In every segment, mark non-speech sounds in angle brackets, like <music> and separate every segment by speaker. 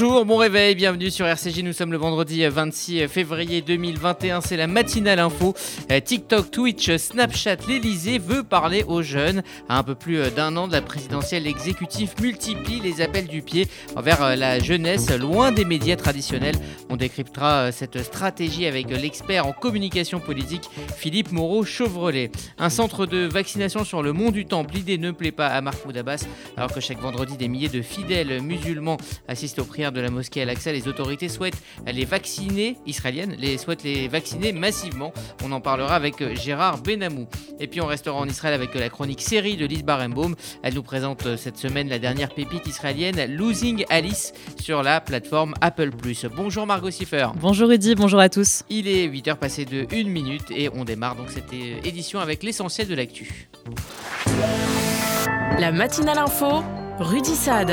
Speaker 1: Bonjour, bon réveil, bienvenue sur RCJ. Nous sommes le vendredi 26 février 2021. C'est la matinale info. Euh, TikTok, Twitch, Snapchat, l'Elysée veut parler aux jeunes. À un peu plus d'un an de la présidentielle, l'exécutif multiplie les appels du pied envers euh, la jeunesse, loin des médias traditionnels. On décryptera euh, cette stratégie avec l'expert en communication politique Philippe Moreau-Chevrolet. Un centre de vaccination sur le mont du Temple. L'idée ne plaît pas à Mahmoud Abbas, alors que chaque vendredi, des milliers de fidèles musulmans assistent aux prières de la mosquée Al-Aqsa. Les autorités souhaitent les vacciner, israéliennes, les, souhaitent les vacciner massivement. On en parlera avec euh, Gérard Benamou. Et puis on restera en Israël avec euh, la chronique série de Lise Barenbaum. Elle nous présente euh, cette semaine la dernière pépite israélienne, Losing Alice, sur la plateforme Apple+. Bonjour Margot Siffer.
Speaker 2: Bonjour Rudy, bonjour à tous.
Speaker 1: Il est 8h passé de 1 minute et on démarre donc cette édition avec l'essentiel de l'actu.
Speaker 3: La matinale info, Rudy Saad.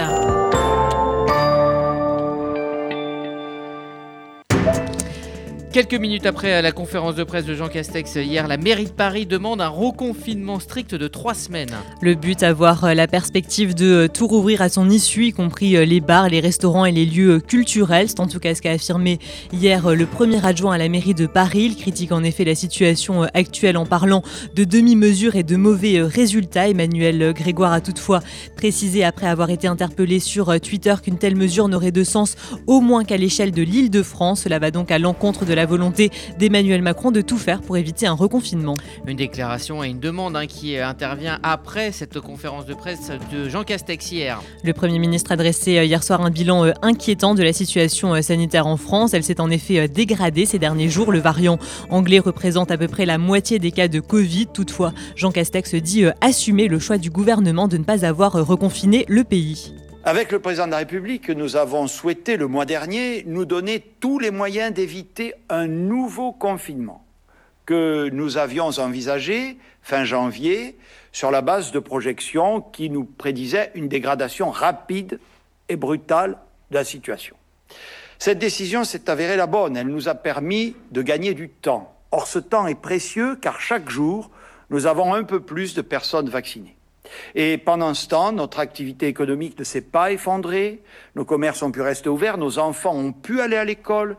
Speaker 1: Quelques minutes après la conférence de presse de Jean Castex hier, la mairie de Paris demande un reconfinement strict de trois semaines.
Speaker 2: Le but, avoir euh, la perspective de euh, tout rouvrir à son issue, y compris euh, les bars, les restaurants et les lieux culturels. C'est en tout cas ce qu'a affirmé hier le premier adjoint à la mairie de Paris. Il critique en effet la situation actuelle en parlant de demi-mesures et de mauvais résultats. Emmanuel Grégoire a toutefois précisé après avoir été interpellé sur Twitter qu'une telle mesure n'aurait de sens au moins qu'à l'échelle de l'île de France. Cela va donc à l'encontre de la volonté d'Emmanuel Macron de tout faire pour éviter un reconfinement.
Speaker 1: Une déclaration et une demande hein, qui intervient après cette conférence de presse de Jean Castex hier.
Speaker 2: Le Premier ministre a dressé euh, hier soir un bilan euh, inquiétant de la situation euh, sanitaire en France. Elle s'est en effet dégradée ces derniers jours. Le variant anglais représente à peu près la moitié des cas de Covid. Toutefois, Jean Castex dit assumer le choix du gouvernement de ne pas avoir reconfiné le pays.
Speaker 4: Avec le président de la République, nous avons souhaité le mois dernier nous donner tous les moyens d'éviter un nouveau confinement que nous avions envisagé fin janvier sur la base de projections qui nous prédisaient une dégradation rapide et brutale de la situation. Cette décision s'est avérée la bonne, elle nous a permis de gagner du temps. Or ce temps est précieux car chaque jour, nous avons un peu plus de personnes vaccinées. Et pendant ce temps, notre activité économique ne s'est pas effondrée, nos commerces ont pu rester ouverts, nos enfants ont pu aller à l'école,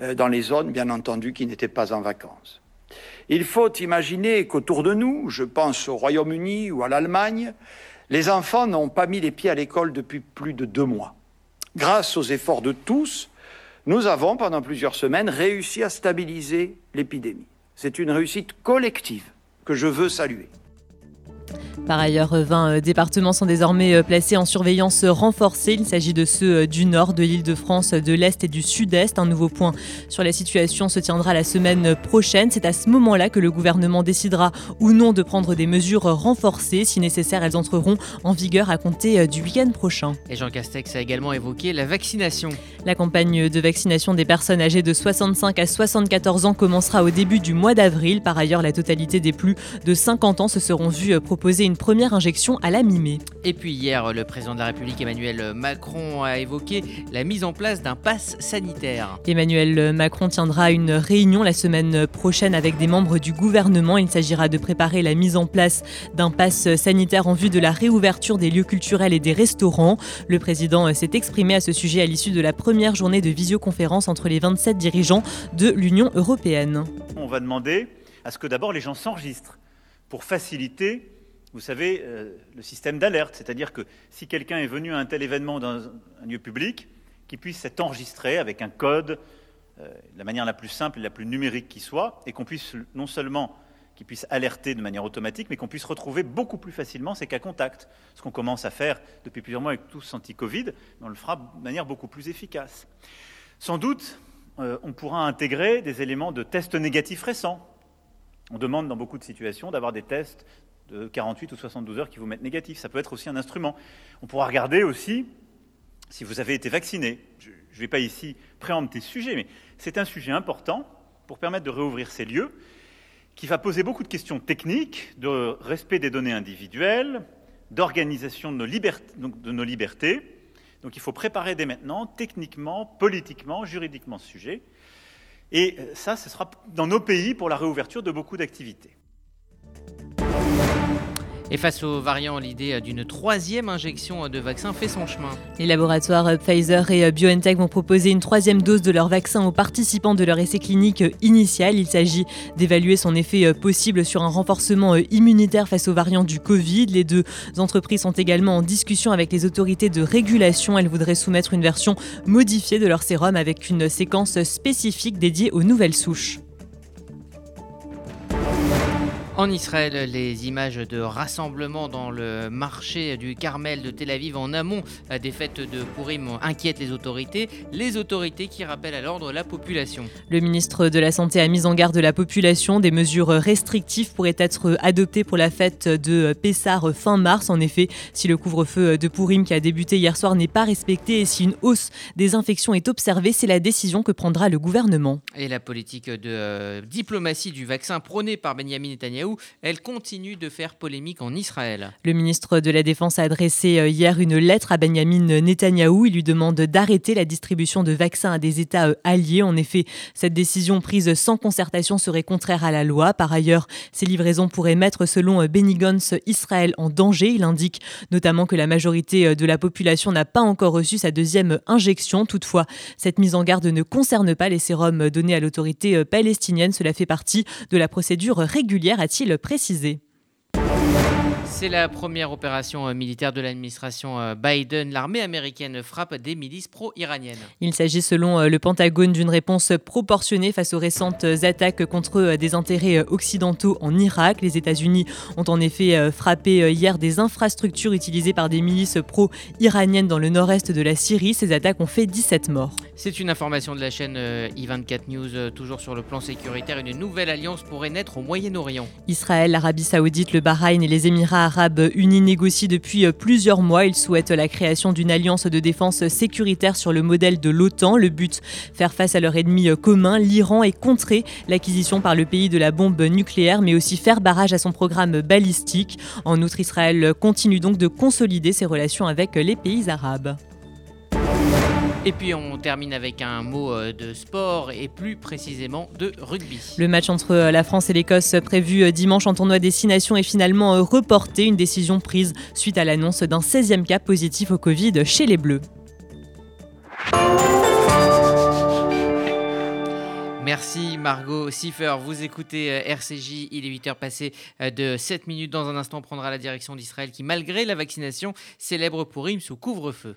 Speaker 4: euh, dans les zones, bien entendu, qui n'étaient pas en vacances. Il faut imaginer qu'autour de nous, je pense au Royaume-Uni ou à l'Allemagne, les enfants n'ont pas mis les pieds à l'école depuis plus de deux mois. Grâce aux efforts de tous, nous avons, pendant plusieurs semaines, réussi à stabiliser l'épidémie. C'est une réussite collective que je veux saluer.
Speaker 2: Par ailleurs, 20 euh, départements sont désormais euh, placés en surveillance renforcée. Il s'agit de ceux euh, du nord, de l'île de France, de l'est et du sud-est. Un nouveau point sur la situation se tiendra la semaine prochaine. C'est à ce moment-là que le gouvernement décidera ou non de prendre des mesures renforcées. Si nécessaire, elles entreront en vigueur à compter du week-end prochain.
Speaker 1: Et Jean Castex a également évoqué la vaccination.
Speaker 2: La campagne de vaccination des personnes âgées de 65 à 74 ans commencera au début du mois d'avril. Par ailleurs, la totalité des plus de 50 ans se seront vus proposer une première injection à la mi-mai.
Speaker 1: Et puis hier, le président de la République Emmanuel Macron a évoqué la mise en place d'un pass sanitaire.
Speaker 2: Emmanuel Macron tiendra une réunion la semaine prochaine avec des membres du gouvernement. Il s'agira de préparer la mise en place d'un pass sanitaire en vue de la réouverture des lieux culturels et des restaurants. Le président s'est exprimé à ce sujet à l'issue de la première journée de visioconférence entre les 27 dirigeants de l'Union européenne.
Speaker 5: On va demander à ce que d'abord les gens s'enregistrent pour faciliter vous savez, euh, le système d'alerte, c'est-à-dire que si quelqu'un est venu à un tel événement dans un lieu public, qu'il puisse s'être enregistré avec un code, euh, de la manière la plus simple et la plus numérique qui soit, et qu'on puisse non seulement qu'il puisse alerter de manière automatique, mais qu'on puisse retrouver beaucoup plus facilement ces cas contacts. Ce qu'on commence à faire depuis plusieurs mois avec tous anti-Covid, on le fera de manière beaucoup plus efficace. Sans doute, euh, on pourra intégrer des éléments de tests négatifs récents. On demande dans beaucoup de situations d'avoir des tests de 48 ou 72 heures qui vous mettent négatif. Ça peut être aussi un instrument. On pourra regarder aussi si vous avez été vacciné. Je ne vais pas ici préempter ce sujet, mais c'est un sujet important pour permettre de réouvrir ces lieux, qui va poser beaucoup de questions techniques, de respect des données individuelles, d'organisation de, de nos libertés. Donc il faut préparer dès maintenant, techniquement, politiquement, juridiquement, ce sujet. Et ça, ce sera dans nos pays pour la réouverture de beaucoup d'activités.
Speaker 1: Et face aux variants, l'idée d'une troisième injection de vaccin fait son chemin.
Speaker 2: Les laboratoires Pfizer et BioNTech vont proposer une troisième dose de leur vaccin aux participants de leur essai clinique initial. Il s'agit d'évaluer son effet possible sur un renforcement immunitaire face aux variants du Covid. Les deux entreprises sont également en discussion avec les autorités de régulation. Elles voudraient soumettre une version modifiée de leur sérum avec une séquence spécifique dédiée aux nouvelles souches.
Speaker 1: En Israël, les images de rassemblement dans le marché du Carmel de Tel Aviv en amont des fêtes de Purim inquiètent les autorités, les autorités qui rappellent à l'ordre la population.
Speaker 2: Le ministre de la Santé a mis en garde la population. Des mesures restrictives pourraient être adoptées pour la fête de Pessar fin mars. En effet, si le couvre-feu de Purim qui a débuté hier soir n'est pas respecté et si une hausse des infections est observée, c'est la décision que prendra le gouvernement.
Speaker 1: Et la politique de diplomatie du vaccin prônée par Benjamin Netanyahu elle continue de faire polémique en Israël.
Speaker 2: Le ministre de la Défense a adressé euh, hier une lettre à Benjamin Netanyahou. Il lui demande d'arrêter la distribution de vaccins à des États euh, alliés. En effet, cette décision prise sans concertation serait contraire à la loi. Par ailleurs, ces livraisons pourraient mettre, selon euh, Benny Gantz, Israël en danger. Il indique notamment que la majorité de la population n'a pas encore reçu sa deuxième injection. Toutefois, cette mise en garde ne concerne pas les sérums donnés à l'autorité palestinienne. Cela fait partie de la procédure régulière,
Speaker 1: C'est la première opération euh, militaire de l'administration euh, Biden. L'armée américaine frappe des milices pro-iraniennes.
Speaker 2: Il s'agit selon euh, le Pentagone d'une réponse proportionnée face aux récentes attaques contre des intérêts occidentaux en Irak. Les États-Unis ont en effet frappé hier des infrastructures utilisées par des milices pro-iraniennes dans le nord-est de la Syrie. Ces attaques ont fait 17 morts.
Speaker 1: C'est une information de la chaîne i24 News. Toujours sur le plan sécuritaire, une nouvelle alliance pourrait naître au Moyen-Orient.
Speaker 2: Israël, l'Arabie saoudite, le Bahreïn et les Émirats arabes unis négocient depuis euh, plusieurs mois. Ils souhaitent la création d'une alliance de défense sécuritaire sur le modèle de l'OTAN. Le but, faire face à leur ennemi euh, commun, l'Iran, et contrer l'acquisition par le pays de la bombe nucléaire, mais aussi faire barrage à son programme balistique. En outre, Israël continue donc de consolider ses relations avec les pays arabes.
Speaker 1: Et puis on termine avec un mot euh, de sport et plus précisément de rugby.
Speaker 2: Le match entre euh, la France et l'Écosse prévu euh, dimanche en tournoi Destination est finalement reporté, une décision prise suite à l'annonce d'un 16e cas positif au Covid chez les Bleus.
Speaker 1: Merci Margot Siffer. Vous écoutez RCJ, il est 8h passé de 7 minutes. Dans un instant, on prendra la direction d'Israël qui, malgré la vaccination, célèbre pour Rime sous couvre-feu.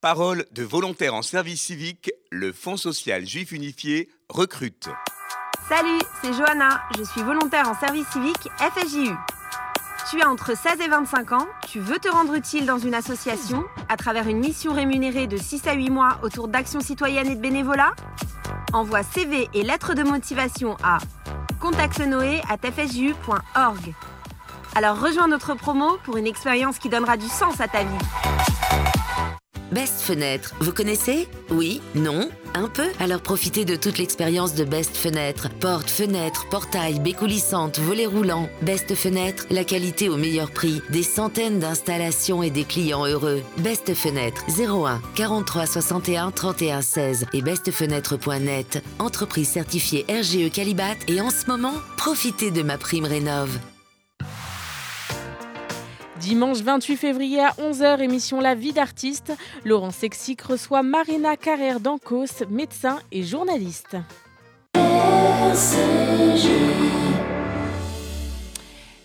Speaker 6: Parole de volontaires en service civique, le Fonds social juif unifié recrute.
Speaker 7: Salut, c'est Johanna, je suis volontaire en service civique FSJU. Tu as entre 16 et 25 ans, tu veux te rendre utile dans une association à travers une mission rémunérée de 6 à 8 mois autour d'actions citoyennes et de bénévolat? Envoie CV et lettres de motivation à contactenoé@fsju.org. Alors rejoins notre promo pour une expérience qui donnera du sens à ta vie.
Speaker 8: Best Fenêtre, vous connaissez? Oui? Non? Un peu? Alors profitez de toute l'expérience de Best Fenêtre. Porte, fenêtre, portail, baies coulissantes, volets roulants. Best Fenêtre, la qualité au meilleur prix. Des centaines d'installations et des clients heureux. Best Fenêtre, 01 43 61 31 16 et bestfenêtre.net. Entreprise certifiée RGE Calibat et en ce moment, profitez de ma prime rénov'.
Speaker 3: Dimanche 28 février à 11h, émission La vie d'artiste. Laurent Sexic reçoit Marina Carrère d'Ancos, médecin et journaliste.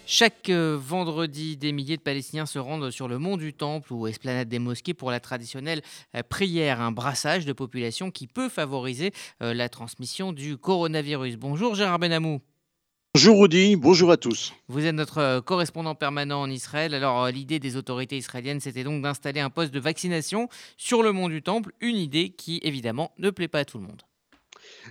Speaker 1: Chaque euh, vendredi, des milliers de Palestiniens se rendent sur le mont du Temple ou esplanade des mosquées pour la traditionnelle euh, prière, un brassage de population qui peut favoriser euh, la transmission du coronavirus. Bonjour Gérard Benamou.
Speaker 9: Bonjour Rudy, bonjour à tous.
Speaker 1: Vous êtes notre correspondant permanent en Israël. Alors l'idée des autorités israéliennes, c'était donc d'installer un poste de vaccination sur le mont du Temple, une idée qui évidemment ne plaît pas à tout le monde.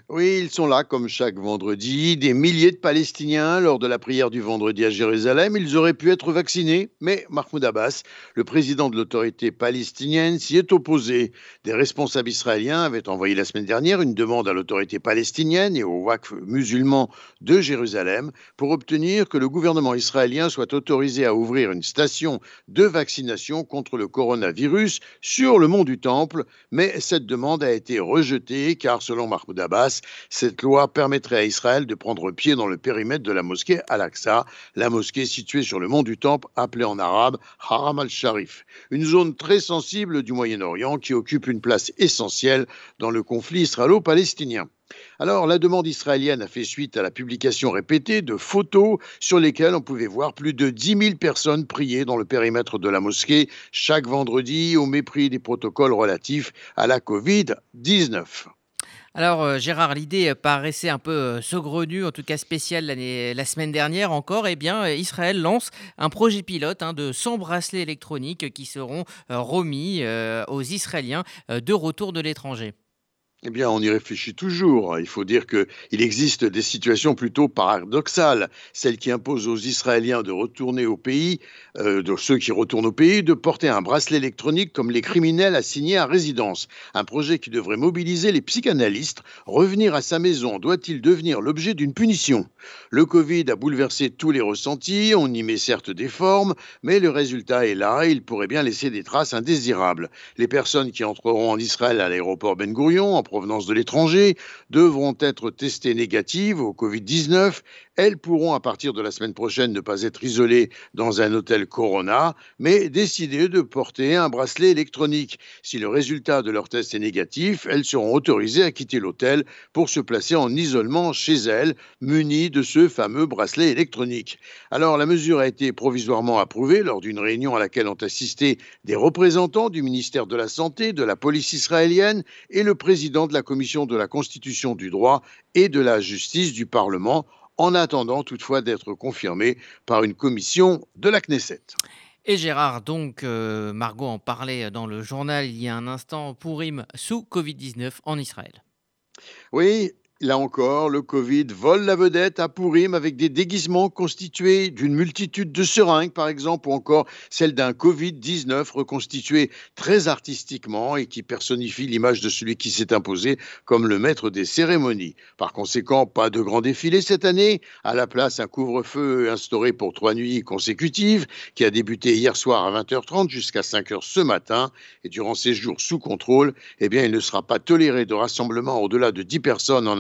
Speaker 9: Oui, ils sont là comme chaque vendredi. Des milliers de Palestiniens lors de la prière du vendredi à Jérusalem. Ils auraient pu être vaccinés, mais Mahmoud Abbas, le président de l'autorité palestinienne, s'y est opposé. Des responsables israéliens avaient envoyé la semaine dernière une demande à l'autorité palestinienne et au WACF musulman de Jérusalem pour obtenir que le gouvernement israélien soit autorisé à ouvrir une station de vaccination contre le coronavirus sur le mont du Temple. Mais cette demande a été rejetée car, selon Mahmoud Abbas, cette loi permettrait à Israël de prendre pied dans le périmètre de la mosquée Al-Aqsa, la mosquée située sur le mont du Temple, appelée en arabe Haram al-Sharif, une zone très sensible du Moyen-Orient qui occupe une place essentielle dans le conflit israélo-palestinien. Alors, la demande israélienne a fait suite à la publication répétée de photos sur lesquelles on pouvait voir plus de 10 000 personnes prier dans le périmètre de la mosquée chaque vendredi au mépris des protocoles relatifs à la Covid-19.
Speaker 1: Alors euh, Gérard, l'idée paraissait un peu euh, saugrenue, en tout cas spéciale la semaine dernière encore. Eh bien, euh, Israël lance un projet pilote hein, de 100 bracelets électroniques qui seront remis aux Israéliens de retour de l'étranger.
Speaker 9: Eh bien, on y réfléchit toujours. Il faut dire qu'il existe des situations plutôt paradoxales. Celles qui imposent aux Israéliens de retourner au pays, euh, de ceux qui retournent au pays, de porter un bracelet électronique comme les criminels assignés à résidence. Un projet qui devrait mobiliser les psychanalystes. Revenir à sa maison doit-il devenir l'objet d'une punition? Le Covid a bouleversé tous les ressentis. On y met certes des formes, mais le résultat est là il pourrait bien laisser des traces indésirables. Les personnes qui entreront en Israël à l'aéroport Ben Gurion, en provenance de l'étranger devront être testées négatives au Covid-19 elles pourront à partir de la semaine prochaine ne pas être isolées dans un hôtel Corona, mais décider de porter un bracelet électronique. Si le résultat de leur test est négatif, elles seront autorisées à quitter l'hôtel pour se placer en isolement chez elles, munies de ce fameux bracelet électronique. Alors la mesure a été provisoirement approuvée lors d'une réunion à laquelle ont assisté des représentants du ministère de la Santé, de la police israélienne et le président de la commission de la Constitution du droit et de la justice du Parlement en attendant toutefois d'être confirmé par une commission de la Knesset.
Speaker 1: Et Gérard, donc, euh, Margot en parlait dans le journal il y a un instant, pour Purim sous Covid-19 en Israël.
Speaker 9: Oui, Là encore, le Covid vole la vedette à Pourim avec des déguisements constitués d'une multitude de seringues, par exemple, ou encore celle d'un Covid-19 reconstitué très artistiquement et qui personnifie l'image de celui qui s'est imposé comme le maître des cérémonies. Par conséquent, pas de grand défilé cette année. À la place, un couvre-feu instauré pour trois nuits consécutives qui a débuté hier soir à 20h30 jusqu'à 5h ce matin. Et durant ces jours sous contrôle, eh bien, il ne sera pas toléré de rassemblement au-delà de 10 personnes en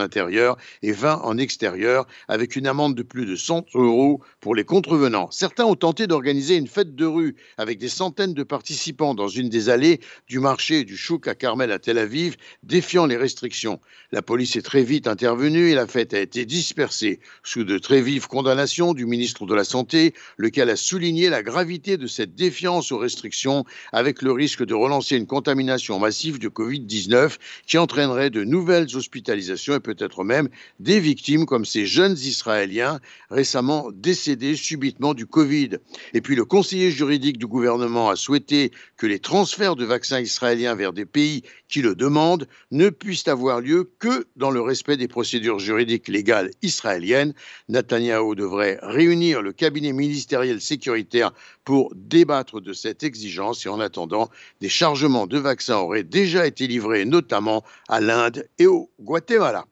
Speaker 9: et 20 en extérieur, avec une amende de plus de 100 euros pour les contrevenants. Certains ont tenté d'organiser une fête de rue avec des centaines de participants dans une des allées du marché du Chouk à Carmel à Tel Aviv, défiant les restrictions. La police est très vite intervenue et la fête a été dispersée sous de très vives condamnations du ministre de la Santé, lequel a souligné la gravité de cette défiance aux restrictions avec le risque de relancer une contamination massive de Covid-19 qui entraînerait de nouvelles hospitalisations et peut-être peut-être même des victimes comme ces jeunes Israéliens récemment décédés subitement du Covid. Et puis le conseiller juridique du gouvernement a souhaité que les transferts de vaccins israéliens vers des pays qui le demandent ne puissent avoir lieu que dans le respect des procédures juridiques légales israéliennes. Netanyahou devrait réunir le cabinet ministériel sécuritaire pour débattre de cette exigence et en attendant, des chargements de vaccins auraient déjà été livrés notamment à l'Inde et au Guatemala.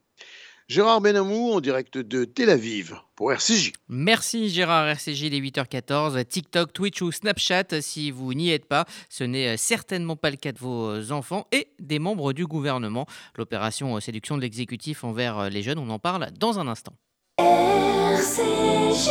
Speaker 9: Gérard Benamou en direct de Tel Aviv pour RCJ.
Speaker 1: Merci Gérard RCJ, les 8h14. TikTok, Twitch ou Snapchat, si vous n'y êtes pas, ce n'est euh, certainement pas le cas de vos euh, enfants et des membres du gouvernement. L'opération euh, séduction de l'exécutif envers les jeunes, on en parle dans un instant. RCJ.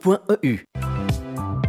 Speaker 10: www.sonigo.eu.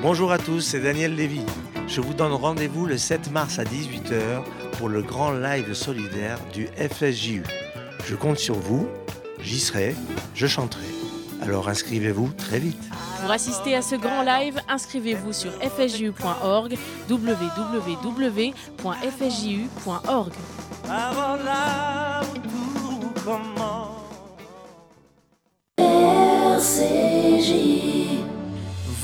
Speaker 11: Bonjour à tous, c'est Daniel Lévy. Je vous donne rendez-vous le 7 mars à 18h pour le grand live solidaire du FSJU. Je compte sur vous, j'y serai, je chanterai. Alors inscrivez-vous très vite.
Speaker 3: Pour assister à ce grand live, inscrivez-vous sur fsju.org, www.fsju.org.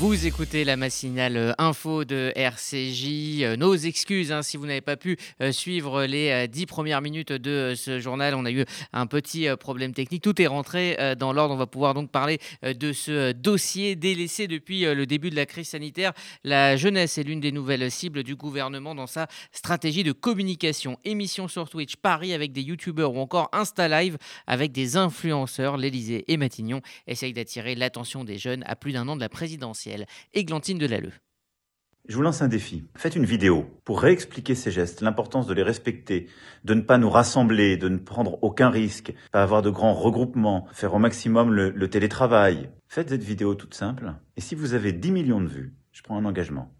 Speaker 1: Vous écoutez la matinale euh, info de RCJ. Euh, Nos excuses hein, si vous n'avez pas pu euh, suivre les dix premières minutes de ce journal. On a eu un petit problème technique. Tout est rentré dans l'ordre. On va pouvoir donc parler de ce dossier délaissé depuis le début de la crise sanitaire. La jeunesse est l'une des nouvelles cibles du gouvernement dans sa stratégie de communication. Émission sur Twitch, Paris avec des youtubeurs ou encore Insta Live avec des influenceurs. L'Elysée et Matignon essayent d'attirer l'attention des jeunes à plus d'un an de la présidentielle. Églantine Delalleux.
Speaker 5: Je vous lance un défi. Faites une vidéo pour réexpliquer ces gestes, l'importance de les respecter, de ne pas nous rassembler, de ne prendre aucun risque, pas avoir de grands regroupements, faire au maximum le, le télétravail. Faites cette vidéo toute simple. Et si vous avez 10 millions de vues, je prends un engagement.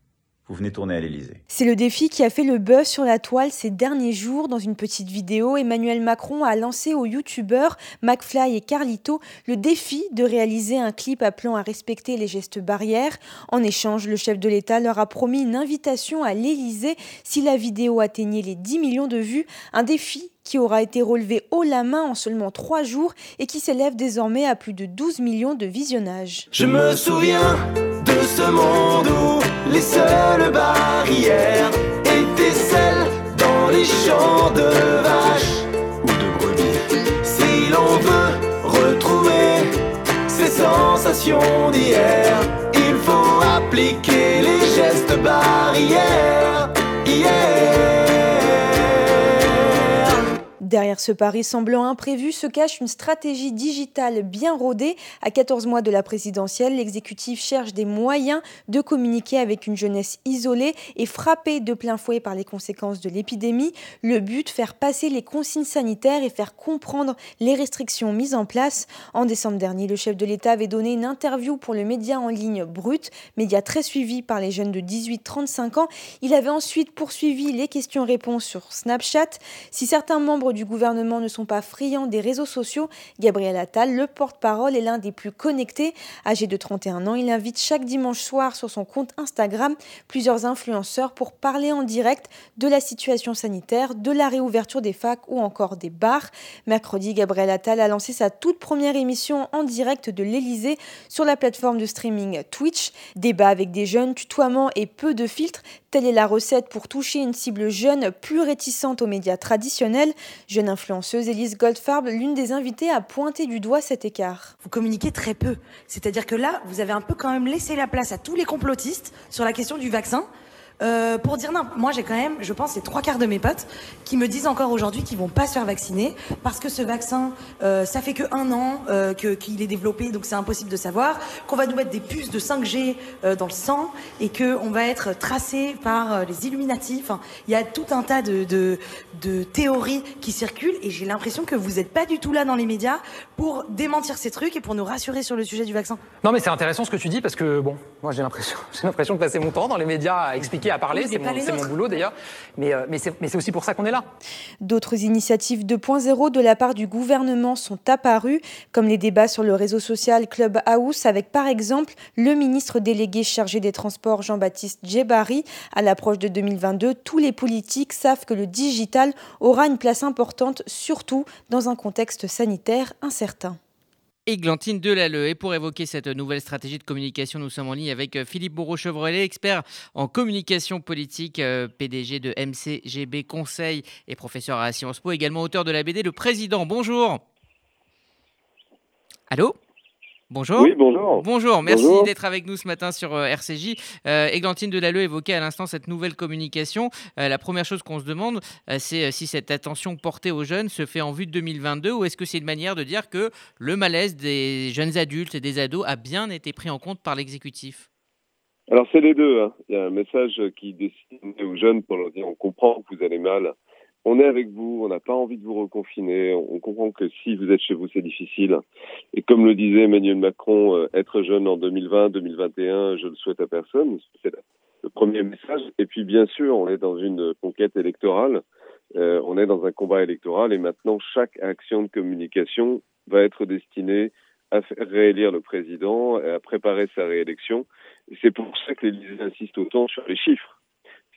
Speaker 5: Vous venez tourner à l'Elysée.
Speaker 12: C'est le défi qui a fait le buzz sur la toile ces derniers jours. Dans une petite vidéo, Emmanuel Macron a lancé aux youtubeurs McFly et Carlito le défi de réaliser un clip appelant à respecter les gestes barrières. En échange, le chef de l'État leur a promis une invitation à l'Elysée si la vidéo atteignait les 10 millions de vues. Un défi qui aura été relevé haut la main en seulement trois jours et qui s'élève désormais à plus de 12 millions de visionnages.
Speaker 13: Je me souviens de ce monde où les seules barrières étaient celles dans les champs de vaches ou de brebis. Si l'on veut retrouver ces sensations d'hier, il faut appliquer les gestes barrières.
Speaker 12: Derrière ce pari semblant imprévu se cache une stratégie digitale bien rodée. À 14 mois de la présidentielle, l'exécutif cherche des moyens de communiquer avec une jeunesse isolée et frappée de plein fouet par les conséquences de l'épidémie. Le but, faire passer les consignes sanitaires et faire comprendre les restrictions mises en place. En décembre dernier, le chef de l'État avait donné une interview pour le média en ligne Brut, média très suivi par les jeunes de 18-35 ans. Il avait ensuite poursuivi les questions-réponses sur Snapchat. Si certains membres du gouvernement ne sont pas friands des réseaux sociaux. Gabriel Attal, le porte-parole, est l'un des plus connectés. Âgé de 31 ans, il invite chaque dimanche soir sur son compte Instagram plusieurs influenceurs pour parler en direct de la situation sanitaire, de la réouverture des facs ou encore des bars. Mercredi, Gabriel Attal a lancé sa toute première émission en direct de l'Elysée sur la plateforme de streaming Twitch. Débat avec des jeunes, tutoiement et peu de filtres, telle est la recette pour toucher une cible jeune plus réticente aux médias traditionnels. Jeune influenceuse Elise Goldfarb, l'une des invitées, a pointé du doigt cet écart.
Speaker 14: Vous communiquez très peu. C'est-à-dire que là, vous avez un peu quand même laissé la place à tous les complotistes sur la question du vaccin. Euh, pour dire non, moi j'ai quand même, je pense, les trois quarts de mes potes qui me disent encore aujourd'hui qu'ils vont pas se faire vacciner parce que ce vaccin, euh, ça fait que un an euh, qu'il est développé, donc c'est impossible de savoir. Qu'on va nous mettre des puces de 5G euh, dans le sang et que on va être tracé par les Illuminati. Enfin, il y a tout un tas de, théories qui circulent et j'ai l'impression que vous êtes pas du tout là dans les médias pour démentir ces trucs et pour nous rassurer sur le sujet du vaccin.
Speaker 15: Non, mais c'est intéressant ce que tu dis parce que bon, moi j'ai l'impression, <laughs> j'ai l'impression de passer mon temps dans les médias à expliquer, à parler.
Speaker 14: Oui,
Speaker 15: c'est mon, boulot d'ailleurs. Mais, euh, mais c'est mais c'est aussi pour ça qu'on est là.
Speaker 12: D'autres initiatives 2.0 de la part du gouvernement sont apparues, comme les débats sur le réseau social Clubhouse, avec par exemple le ministre délégué chargé des Transports Jean-Baptiste Djebari. À l'approche de 2022, tous les politiques savent que le digital aura une place importante, surtout dans un contexte sanitaire incertain.
Speaker 1: Églantine Delalleux. Et pour évoquer cette nouvelle stratégie de communication, nous sommes en ligne avec euh, Philippe Bourreau-Chevrolet, expert en communication politique, euh, PDG de MCGB Conseil et professeur à Sciences Po, également auteur de la BD Le Président. Bonjour. Allô? Bonjour.
Speaker 16: Oui, bonjour.
Speaker 1: Bonjour, merci d'être avec nous ce matin sur euh, RCJ. Euh, Églantine Delalleux évoquait à l'instant cette nouvelle communication. Euh, la première chose qu'on se demande, euh, c'est si cette attention portée aux jeunes se fait en vue de 2022 ou est-ce que c'est une manière de dire que le malaise des jeunes adultes et des ados a bien été pris en compte par l'exécutif?
Speaker 16: Alors c'est les deux. hein. Il y a un message qui est destiné aux jeunes pour leur dire on comprend que vous allez mal. On est avec vous, on n'a pas envie de vous reconfiner, on comprend que si vous êtes chez vous, c'est difficile. Et comme le disait Emmanuel Macron, euh, être jeune en 2020, 2021, je le souhaite à personne. C'est le- premier message. Et puis bien sûr, on est dans une conquête électorale, Euh, on est dans un combat électoral et maintenant chaque action de communication va être destinée à faire réélire le président à préparer sa réélection. C'est pour ça que l'Élysée insiste autant sur les chiffres,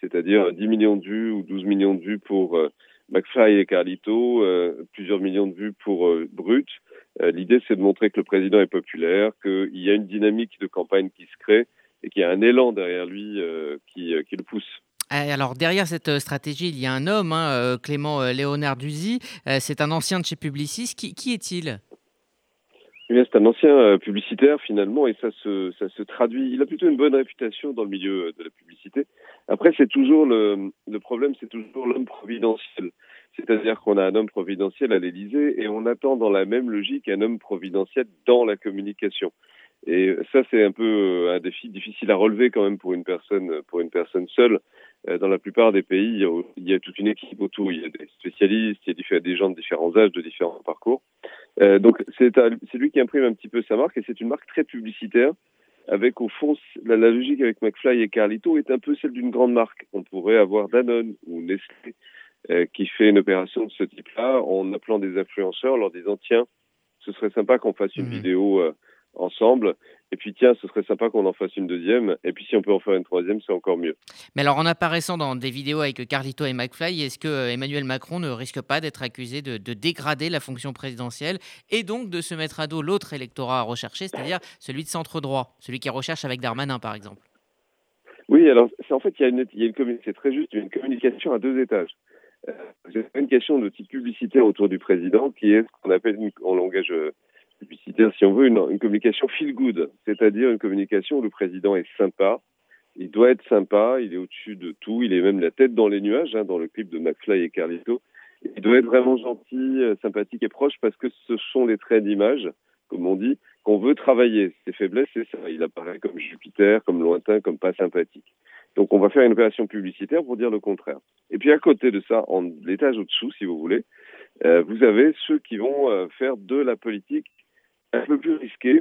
Speaker 16: c'est-à-dire 10 millions de vues ou 12 millions de vues pour euh, McFly et Carlito, euh, plusieurs millions de vues pour euh, Brut. L'idée, c'est de montrer que le président est populaire, qu'il y a une dynamique de campagne qui se crée et qu'il y a un élan derrière lui qui, le pousse.
Speaker 1: Euh, Alors derrière cette stratégie, il y a un homme, hein, Clément Léonard Duzy. C'est un ancien de chez Publicis. Qui, est-il?
Speaker 16: Eh c'est un ancien euh, publicitaire finalement et ça se, ça se traduit. Il a plutôt une bonne réputation dans le milieu euh, de la publicité. Après, c'est toujours le, le problème, c'est toujours l'homme providentiel. C'est-à-dire qu'on a un homme providentiel à l'Élysée et on attend dans la même logique un homme providentiel dans la communication. Et ça, c'est un peu euh, un défi difficile à relever quand même pour une personne, pour une personne seule. Euh, Dans la plupart des pays, il y a, il y a toute une équipe autour. Il y a des spécialistes, il y a des gens de différents âges, de différents parcours. Euh, donc c'est lui qui imprime un petit peu sa marque et c'est une marque très publicitaire avec au fond la, la logique avec McFly et Carlito est un peu celle d'une grande marque. On pourrait avoir Danone ou Nestlé euh, qui fait une opération de ce type-là en appelant des influenceurs, leur disant tiens, ce serait sympa qu'on fasse une vidéo euh, ensemble et puis tiens, ce serait sympa qu'on en fasse une deuxième et puis si on peut en faire une troisième, c'est encore mieux.
Speaker 1: Mais alors en apparaissant dans des vidéos avec Carlito et McFly, est-ce que euh, Emmanuel Macron ne risque pas d'être accusé de, de dégrader la fonction présidentielle et donc de se mettre à dos l'autre électorat à rechercher, c'est-à-dire celui de centre droit, celui qui recherche avec Darmanin par exemple?
Speaker 16: Oui, alors c'est en fait il y a une, il y a une communi- c'est très juste, il y a une communication à deux étages. Euh, c'est pas une question de type publicitaire autour du président qui est ce qu'on appelle en langage euh, publicitaire, si on veut, une, une communication feel good, c'est-à-dire une communication où le président est sympa, il doit être sympa, il est au-dessus de tout, il est même la tête dans les nuages, hein, dans le clip de McFly et Carlito. Il doit être vraiment gentil, euh, sympathique et proche parce que ce sont les traits d'image, comme on dit, qu'on veut travailler. Ses faiblesses, c'est ça. Il apparaît comme Jupiter, comme lointain, comme pas sympathique. Donc on va faire une opération publicitaire pour dire le contraire. Et puis à côté de ça, en l'étage au-dessous, si vous voulez, euh, vous avez ceux qui vont euh, faire de la politique un peu plus risquée,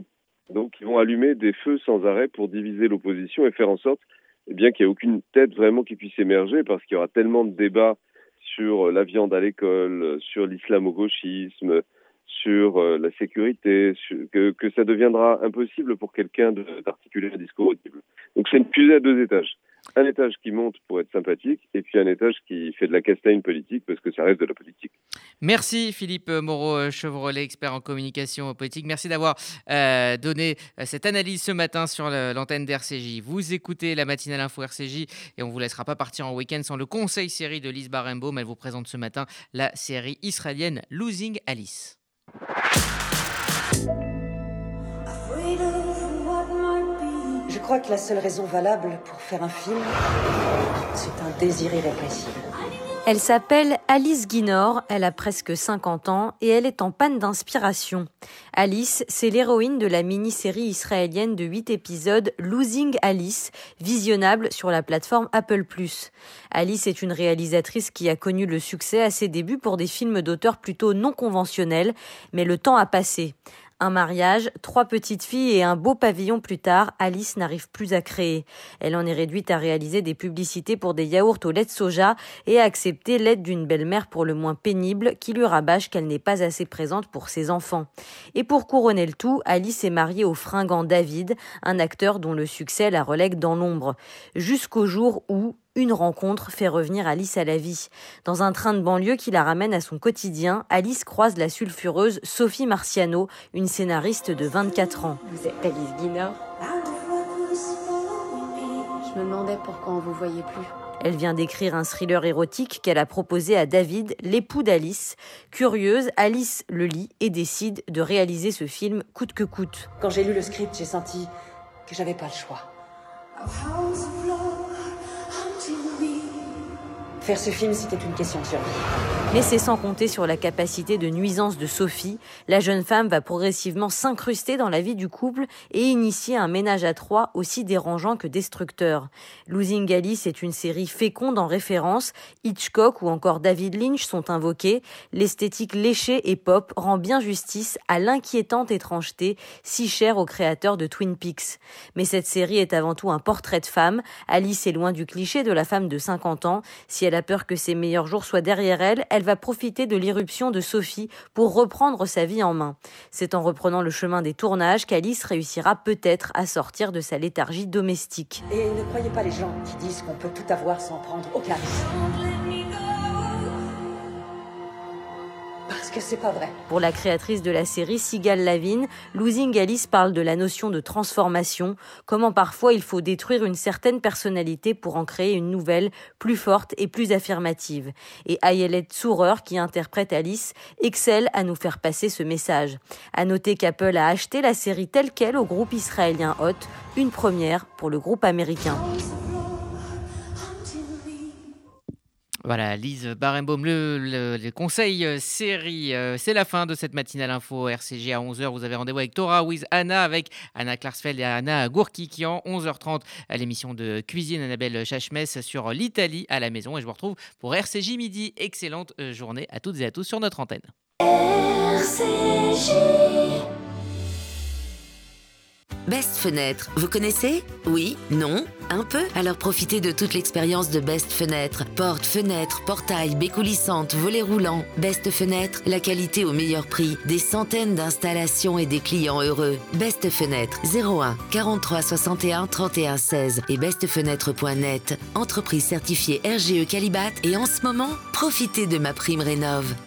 Speaker 16: donc qui vont allumer des feux sans arrêt pour diviser l'opposition et faire en sorte eh bien qu'il n'y ait aucune tête vraiment qui puisse émerger parce qu'il y aura tellement de débats sur la viande à l'école, sur l'islamo-gauchisme, sur euh, la sécurité, que, que, ça deviendra impossible pour quelqu'un d'articuler un discours audible. Donc c'est une fusée à deux étages. Un étage qui monte pour être sympathique et puis un étage qui fait de la castagne politique parce que ça reste de la politique.
Speaker 1: Merci Philippe Moreau-Chevrolet, expert en communication politique. Merci d'avoir euh, donné euh, cette analyse ce matin sur l'antenne d'RCJ. Vous écoutez la matinale info RCJ et on ne vous laissera pas partir en week-end sans le conseil série de Lise Barenbaum. Elle vous présente ce matin la série israélienne Losing Alice.
Speaker 17: Je crois que la seule raison valable pour faire un film, c'est un désir irrépressible.
Speaker 18: Elle s'appelle Alice Guinor, elle a presque 50 ans et elle est en panne d'inspiration. Alice, c'est l'héroïne de la mini-série israélienne de 8 épisodes Losing Alice, visionnable sur la plateforme Apple+. Alice est une réalisatrice qui a connu le succès à ses débuts pour des films d'auteur plutôt non conventionnels, mais le temps a passé. Un mariage, trois petites filles et un beau pavillon plus tard, Alice n'arrive plus à créer. Elle en est réduite à réaliser des publicités pour des yaourts au lait de soja et à accepter l'aide d'une belle-mère pour le moins pénible qui lui rabâche qu'elle n'est pas assez présente pour ses enfants. Et pour couronner le tout, Alice est mariée au fringant David, un acteur dont le succès la relègue dans l'ombre. Jusqu'au jour où, une rencontre fait revenir Alice à la vie. Dans un train de banlieue qui la ramène à son quotidien, Alice croise la sulfureuse Sophie Marciano, une scénariste de 24 ans.
Speaker 19: Vous êtes Alice Guinor Je me demandais pourquoi on vous voyait plus.
Speaker 18: Elle vient d'écrire un thriller érotique qu'elle a proposé à David, l'époux d'Alice. Curieuse, Alice le lit et décide de réaliser ce film coûte que coûte.
Speaker 17: Quand j'ai lu le script, j'ai senti que j'avais pas le choix. Faire ce film, c'était une question de survie.
Speaker 18: Mais c'est sans compter sur la capacité de nuisance de Sophie. La jeune femme va progressivement s'incruster dans la vie du couple et initier un ménage à trois aussi dérangeant que destructeur. Losing Alice est une série féconde en référence. Hitchcock ou encore David Lynch sont invoqués. L'esthétique léchée et pop rend bien justice à l'inquiétante étrangeté si chère aux créateurs de Twin Peaks. Mais cette série est avant tout un portrait de femme. Alice est loin du cliché de la femme de 50 ans. Si elle peur que ses meilleurs jours soient derrière elle, elle va profiter de l'irruption de Sophie pour reprendre sa vie en main. C'est en reprenant le chemin des tournages qu'Alice réussira peut-être à sortir de sa léthargie domestique.
Speaker 17: Et ne croyez pas les gens qui disent qu'on peut tout avoir sans prendre aucun risque.
Speaker 18: Pour la créatrice de la série, Sigal Lavine, Losing Alice parle de la notion de transformation, comment parfois il faut détruire une certaine personnalité pour en créer une nouvelle, plus forte et plus affirmative. Et Ayelet Sourer, qui interprète Alice, excelle à nous faire passer ce message. À noter qu'Apple a acheté la série telle qu'elle au groupe israélien Hot, une première pour le groupe américain.
Speaker 1: Voilà, Lise Barenbaum, le, le, le, conseil euh, série. Euh, c'est la fin de cette matinale info RCG à 11h. Vous avez rendez-vous avec Torah Wiz Anna, avec Anna Klarsfeld et Anna Gourkikian. 11h30, à l'émission de cuisine Annabelle Chachmes sur l'Italie à la maison. Et je vous retrouve pour RCJ midi. Excellente euh, journée à toutes et à tous sur notre antenne.
Speaker 8: RCJ. Best Fenêtre, vous connaissez? Oui Non? Un peu? Alors profitez de toute l'expérience de Best Fenêtre. Porte, fenêtre, portail, baies coulissantes, volets roulants. Best Fenêtre, la qualité au meilleur prix. Des centaines d'installations et des clients heureux. Best Fenêtre, 01 43 61 31 16 et bestfenêtre.net. Entreprise certifiée RGE Calibat et en ce moment, profitez de ma prime rénov'.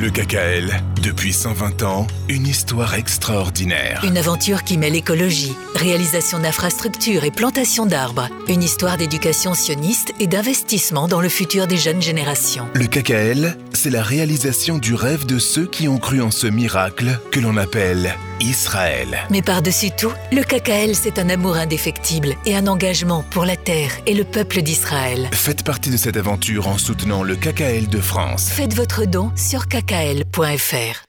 Speaker 20: Le KKL, depuis 120 ans, une histoire extraordinaire.
Speaker 21: Une aventure qui mêle écologie, réalisation d'infrastructures et plantation d'arbres. Une histoire d'éducation sioniste et d'investissement dans le futur des jeunes générations.
Speaker 20: Le KKL, c'est la réalisation du rêve de ceux qui ont cru en ce miracle que l'on appelle Israël.
Speaker 21: Mais par-dessus tout, le KKL, c'est un amour indéfectible et un engagement pour la terre et le peuple d'Israël.
Speaker 20: Faites partie de cette aventure en soutenant le KKL de France.
Speaker 21: Faites votre don sur kkl.fr.